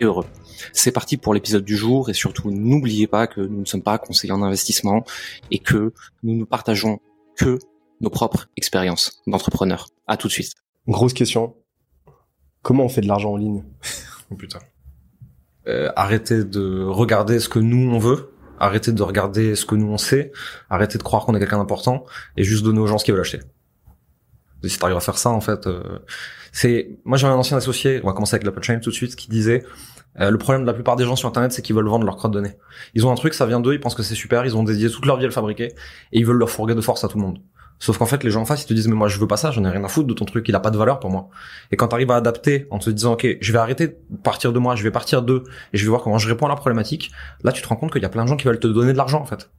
et heureux. C'est parti pour l'épisode du jour et surtout n'oubliez pas que nous ne sommes pas conseillers en investissement et que nous ne partageons que nos propres expériences d'entrepreneurs. À tout de suite. Grosse question. Comment on fait de l'argent en ligne? Oh putain. Euh, arrêtez de regarder ce que nous on veut, arrêtez de regarder ce que nous on sait, arrêtez de croire qu'on est quelqu'un d'important et juste donner aux gens ce qu'ils veulent acheter. Si t'arrives à faire ça, en fait, euh, c'est. Moi, j'avais un ancien associé. On va commencer avec la punchline tout de suite, qui disait euh, le problème de la plupart des gens sur Internet, c'est qu'ils veulent vendre leur crotte de nez. Ils ont un truc, ça vient d'eux, ils pensent que c'est super, ils ont dédié toute leur vie à le fabriquer et ils veulent leur fourguer de force à tout le monde. Sauf qu'en fait, les gens en face, ils te disent, mais moi, je veux pas ça, j'en ai rien à foutre de ton truc, il a pas de valeur pour moi. Et quand t'arrives à adapter en te disant, ok, je vais arrêter de partir de moi, je vais partir d'eux, et je vais voir comment je réponds à la problématique, là, tu te rends compte qu'il y a plein de gens qui veulent te donner de l'argent, en fait.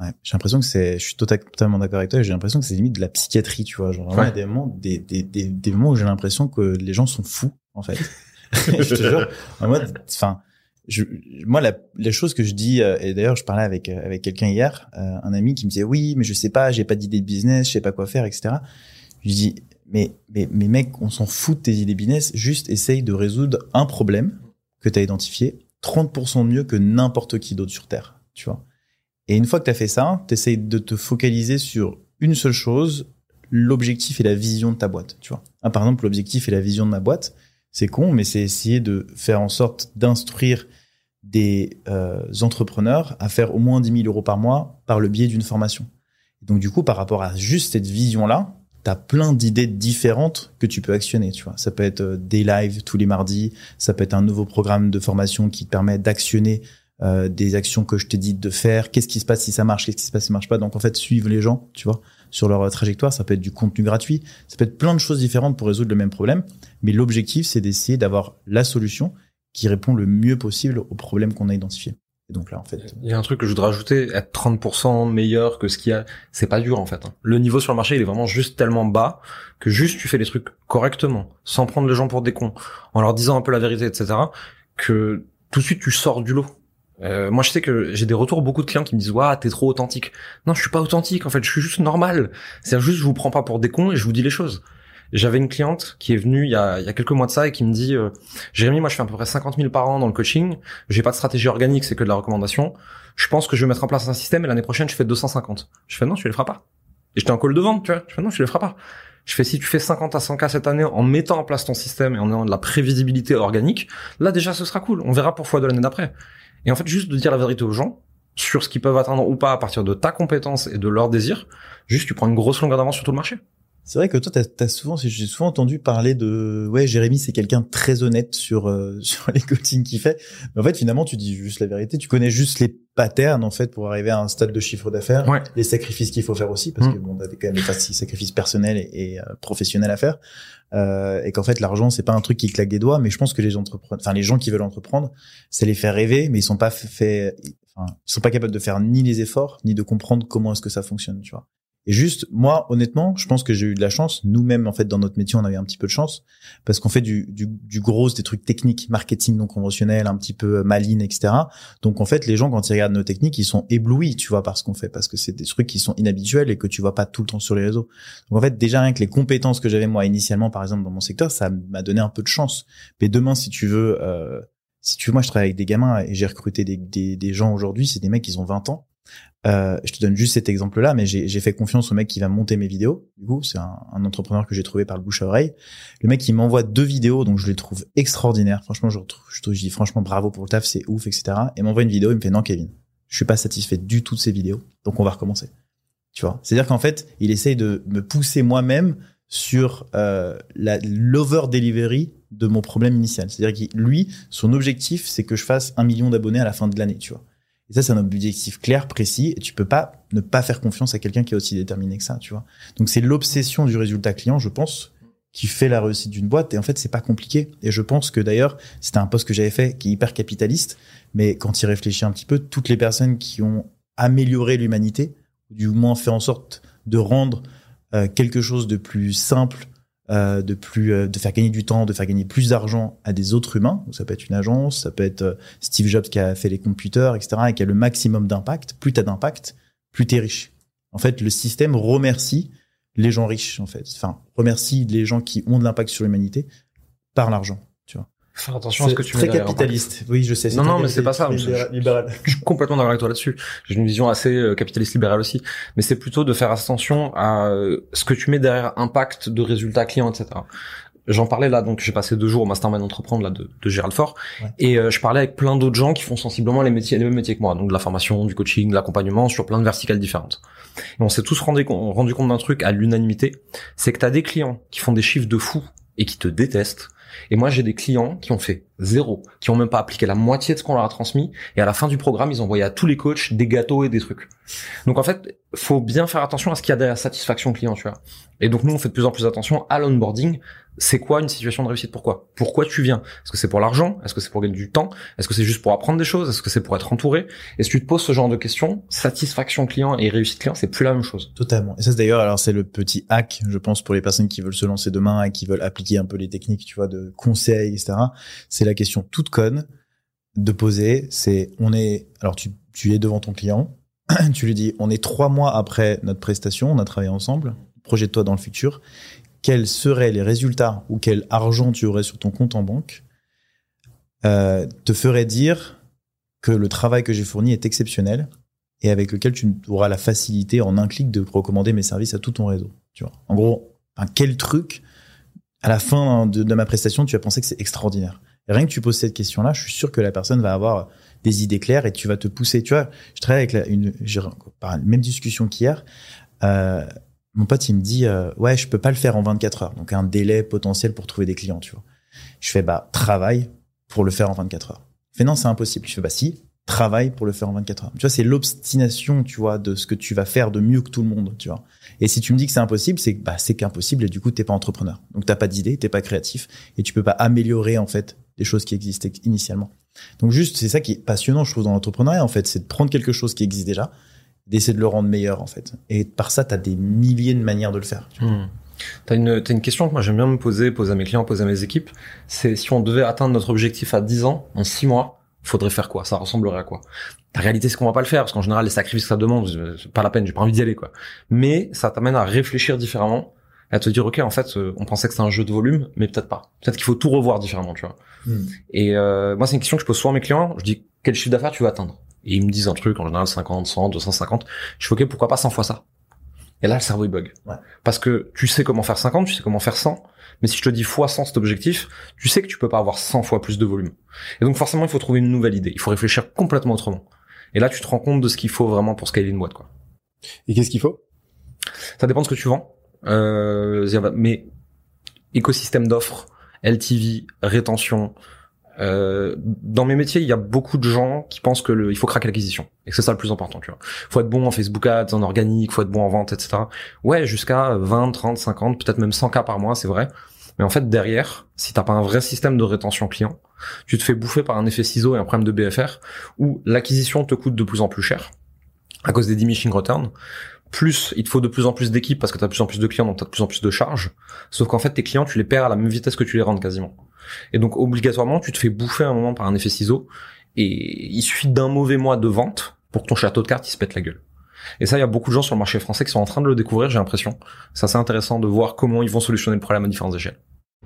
Ouais, j'ai l'impression que c'est, je suis totalement d'accord avec toi, j'ai l'impression que c'est limite de la psychiatrie, tu vois. Genre, vraiment, il y a des moments, des, des, des, des moments où j'ai l'impression que les gens sont fous, en fait. je te jure. Moi, enfin, je, moi, la, les choses que je dis, euh, et d'ailleurs, je parlais avec euh, avec quelqu'un hier, euh, un ami qui me disait oui, mais je sais pas, j'ai pas d'idée de business, je sais pas quoi faire, etc. Je dis mais mais mais mec, on s'en fout de tes idées business, juste essaye de résoudre un problème que tu as identifié 30% mieux que n'importe qui d'autre sur terre, tu vois. Et une fois que tu as fait ça, tu essayes de te focaliser sur une seule chose, l'objectif et la vision de ta boîte, tu vois. Ah, par exemple, l'objectif et la vision de ma boîte, c'est con, mais c'est essayer de faire en sorte d'instruire des euh, entrepreneurs à faire au moins 10 000 euros par mois par le biais d'une formation. Donc du coup, par rapport à juste cette vision-là, tu as plein d'idées différentes que tu peux actionner. Tu vois, ça peut être euh, des lives tous les mardis, ça peut être un nouveau programme de formation qui te permet d'actionner euh, des actions que je t'ai dit de faire. Qu'est-ce qui se passe si ça marche, qu'est-ce qui se passe si ça marche pas. Donc en fait, suivre les gens, tu vois, sur leur trajectoire. Ça peut être du contenu gratuit, ça peut être plein de choses différentes pour résoudre le même problème. Mais l'objectif, c'est d'essayer d'avoir la solution qui répond le mieux possible aux problèmes qu'on a identifiés. Et donc là, en fait, il y a un truc que je voudrais rajouter, être 30% meilleur que ce qu'il y a, c'est pas dur en fait. Hein. Le niveau sur le marché, il est vraiment juste tellement bas que juste tu fais les trucs correctement, sans prendre les gens pour des cons, en leur disant un peu la vérité, etc. Que tout de suite tu sors du lot. Euh, moi, je sais que j'ai des retours beaucoup de clients qui me disent "Waouh, t'es trop authentique." Non, je suis pas authentique. En fait, je suis juste normal. C'est juste, je vous prends pas pour des cons et je vous dis les choses. J'avais une cliente qui est venue il y a, il y a quelques mois de ça et qui me dit euh, Jérémy, moi je fais à peu près 50 000 par an dans le coaching. J'ai pas de stratégie organique, c'est que de la recommandation. Je pense que je vais mettre en place un système et l'année prochaine je fais 250. Je fais non, tu les feras pas. Et j'étais en call de vente, tu vois. Je fais non, tu les feras pas. Je fais si tu fais 50 à 100 k cette année en mettant en place ton système et en ayant de la prévisibilité organique, là déjà ce sera cool. On verra pour fois de l'année d'après. Et en fait, juste de dire la vérité aux gens sur ce qu'ils peuvent atteindre ou pas à partir de ta compétence et de leur désir, juste tu prends une grosse longueur d'avance sur tout le marché. C'est vrai que toi, t'as as souvent, j'ai souvent entendu parler de, ouais, Jérémy, c'est quelqu'un très honnête sur euh, sur les coachings qu'il fait. Mais en fait, finalement, tu dis juste la vérité. Tu connais juste les patterns en fait pour arriver à un stade de chiffre d'affaires, ouais. les sacrifices qu'il faut faire aussi, parce mmh. que bon, t'as quand même des sacrifices personnels et, et euh, professionnels à faire, euh, et qu'en fait, l'argent, c'est pas un truc qui claque des doigts. Mais je pense que les entrepreneurs, enfin les gens qui veulent entreprendre, c'est les faire rêver, mais ils sont pas fait, ils sont pas capables de faire ni les efforts, ni de comprendre comment est-ce que ça fonctionne, tu vois. Et juste, moi, honnêtement, je pense que j'ai eu de la chance. Nous-mêmes, en fait, dans notre métier, on avait un petit peu de chance parce qu'on fait du, du, du, gros, des trucs techniques, marketing non conventionnel, un petit peu maline, etc. Donc, en fait, les gens, quand ils regardent nos techniques, ils sont éblouis, tu vois, par ce qu'on fait parce que c'est des trucs qui sont inhabituels et que tu vois pas tout le temps sur les réseaux. Donc, en fait, déjà, rien que les compétences que j'avais, moi, initialement, par exemple, dans mon secteur, ça m'a donné un peu de chance. Mais demain, si tu veux, euh, si tu veux, moi, je travaille avec des gamins et j'ai recruté des, des, des gens aujourd'hui, c'est des mecs qui ont 20 ans euh, je te donne juste cet exemple-là, mais j'ai fait confiance au mec qui va monter mes vidéos. Du coup, c'est un, entrepreneur que j'ai trouvé par le bouche à oreille. Le mec, il m'envoie deux vidéos, donc je les trouve extraordinaires. Franchement, je, retrouve, dis franchement bravo pour le taf, c'est ouf, etc. Et m'envoie une vidéo, il me fait non, Kevin, je suis pas satisfait du tout de ces vidéos, donc on va recommencer. Tu vois, c'est-à-dire qu'en fait, il essaye de me pousser moi-même sur euh, l'over delivery de mon problème initial. C'est-à-dire que lui, son objectif, c'est que je fasse un million d'abonnés à la fin de l'année, tu vois? Et ça, c'est un objectif clair, précis, et tu peux pas ne pas faire confiance à quelqu'un qui est aussi déterminé que ça, tu vois. Donc c'est l'obsession du résultat client, je pense, qui fait la réussite d'une boîte. Et en fait, c'est pas compliqué. Et je pense que d'ailleurs, c'était un poste que j'avais fait qui est hyper capitaliste. Mais quand il réfléchit un petit peu, toutes les personnes qui ont amélioré l'humanité, du moins fait en sorte de rendre euh, quelque chose de plus simple, euh, de plus, euh, de faire gagner du temps, de faire gagner plus d'argent à des autres humains. Ça peut être une agence, ça peut être euh, Steve Jobs qui a fait les computers, etc., et qui a le maximum d'impact. Plus t'as d'impact, plus t'es riche. En fait, le système remercie les gens riches, en fait. Enfin, remercie les gens qui ont de l'impact sur l'humanité par l'argent. Faire attention à ce que tu mets très derrière, capitaliste. Oui, je sais. Non, non, mais c'est pas ça. capitaliste, libéral. Je suis complètement d'accord avec toi là-dessus. J'ai une vision assez euh, capitaliste libérale aussi, mais c'est plutôt de faire attention à euh, ce que tu mets derrière impact de résultats clients, etc. J'en parlais là, donc j'ai passé deux jours au mastermind entreprendre là de, de Gérald Fort, Ouais. et euh, je parlais avec plein d'autres gens qui font sensiblement les métiers, les mêmes métiers que moi, donc de la formation, du coaching, de l'accompagnement sur plein de verticales différentes. Et on s'est tous rendu, rendu compte d'un truc à l'unanimité, c'est que t'as des clients qui font des chiffres de fou et qui te détestent, et moi j'ai des clients qui ont fait zéro, qui ont même pas appliqué la moitié de ce qu'on leur a transmis, et à la fin du programme, ils envoyaient à tous les coachs des gâteaux et des trucs. Donc en fait, faut bien faire attention à ce qu'il y a derrière satisfaction client, tu vois. Et donc nous, on fait de plus en plus attention à l'onboarding. C'est quoi une situation de réussite? Pourquoi? Pourquoi tu viens? Est-ce que c'est pour l'argent? Est-ce que c'est pour gagner du temps? Est-ce que c'est juste pour apprendre des choses? Est-ce que c'est pour être entouré? Et si tu te poses ce genre de questions, satisfaction client et réussite client, c'est plus la même chose. Totalement. Et ça, d'ailleurs, alors c'est le petit hack, je pense, pour les personnes qui veulent se lancer demain et qui veulent appliquer un peu les techniques, tu vois, de conseils, etc. C'est la question toute conne de poser. C'est, on est, alors tu, tu es devant ton client, tu lui dis, on est trois mois après notre prestation, on a travaillé ensemble, projette-toi dans le futur. Quels seraient les résultats ou quel argent tu aurais sur ton compte en banque euh, te ferait dire que le travail que j'ai fourni est exceptionnel et avec lequel tu auras la facilité en un clic de recommander mes services à tout ton réseau. Tu vois. En gros, un quel truc à la fin de, de ma prestation, tu vas penser que c'est extraordinaire. Rien que tu poses cette question-là, je suis sûr que la personne va avoir des idées claires et tu vas te pousser. Tu vois, je travaille avec la, une, même discussion qu'hier. Euh, mon pote, il me dit, euh, ouais, je peux pas le faire en 24 heures. Donc un délai potentiel pour trouver des clients, tu vois. Je fais, bah, travaille pour le faire en 24 heures. Il fait, non, c'est impossible. Je fais, bah, si, travaille pour le faire en 24 heures. Tu vois, c'est l'obstination, tu vois, de ce que tu vas faire de mieux que tout le monde, tu vois. Et si tu me dis que c'est impossible, c'est bah, c'est qu'impossible et du coup, t'es pas entrepreneur. Donc, t'as pas d'idée, t'es pas créatif et tu peux pas améliorer, en fait, des choses qui existaient initialement. Donc, juste, c'est ça qui est passionnant, je trouve, dans l'entrepreneuriat, en fait, c'est de prendre quelque chose qui existe déjà, d'essayer de le rendre meilleur, en fait. Et par ça, t'as des milliers de manières de le faire. tu vois. Hmm. T'as une, t'as une question que moi j'aime bien me poser, poser à mes clients, poser à mes équipes. C'est si on devait atteindre notre objectif à 10 ans, en 6 mois, faudrait faire quoi? Ça ressemblerait à quoi? La réalité, c'est qu'on va pas le faire, parce qu'en général, les sacrifices que ça demande, c'est pas la peine, j'ai pas envie d'y aller, quoi. Mais ça t'amène à réfléchir différemment, et à te dire, ok, en fait, euh, on pensait que c'était un jeu de volume, mais peut-être pas. Peut-être qu'il faut tout revoir différemment, tu vois. Hmm. Et euh, moi, c'est une question que je pose souvent à mes clients. Je dis, quel chiffre d'affaires tu veux atteindre? Et ils me disent un truc, en général 50, 100, 250. Je fais, ok, pourquoi pas 100 fois ça? Et là, le cerveau, il bug. Ouais. Parce que tu sais comment faire 50, tu sais comment faire 100, mais si je te dis fois 100 cet objectif, tu sais que tu peux pas avoir 100 fois plus de volume. Et donc forcément, il faut trouver une nouvelle idée. Il faut réfléchir complètement autrement. Et là, tu te rends compte de ce qu'il faut vraiment pour scaler une boîte, quoi. Et qu'est-ce qu'il faut? Ça dépend de ce que tu vends. Euh, mais écosystème d'offres, LTV, rétention. Euh, dans mes métiers, il y a beaucoup de gens qui pensent que le, il faut craquer l'acquisition et que c'est ça le plus important. Tu vois, faut être bon en Facebook Ads, en organique, faut être bon en vente, etc. Ouais, jusqu'à 20, 30, 50, peut-être même 100 cas par mois, c'est vrai. Mais en fait, derrière, si t'as pas un vrai système de rétention client, tu te fais bouffer par un effet ciseau et un problème de BFR où l'acquisition te coûte de plus en plus cher à cause des diminishing returns. Plus, il te faut de plus en plus d'équipes parce que tu as de plus en plus de clients, donc tu as de plus en plus de charges. Sauf qu'en fait, tes clients, tu les perds à la même vitesse que tu les rends quasiment. Et donc, obligatoirement, tu te fais bouffer un moment par un effet ciseau. Et il suffit d'un mauvais mois de vente pour que ton château de cartes, il se pète la gueule. Et ça, il y a beaucoup de gens sur le marché français qui sont en train de le découvrir, j'ai l'impression. C'est assez intéressant de voir comment ils vont solutionner le problème à différentes échelles.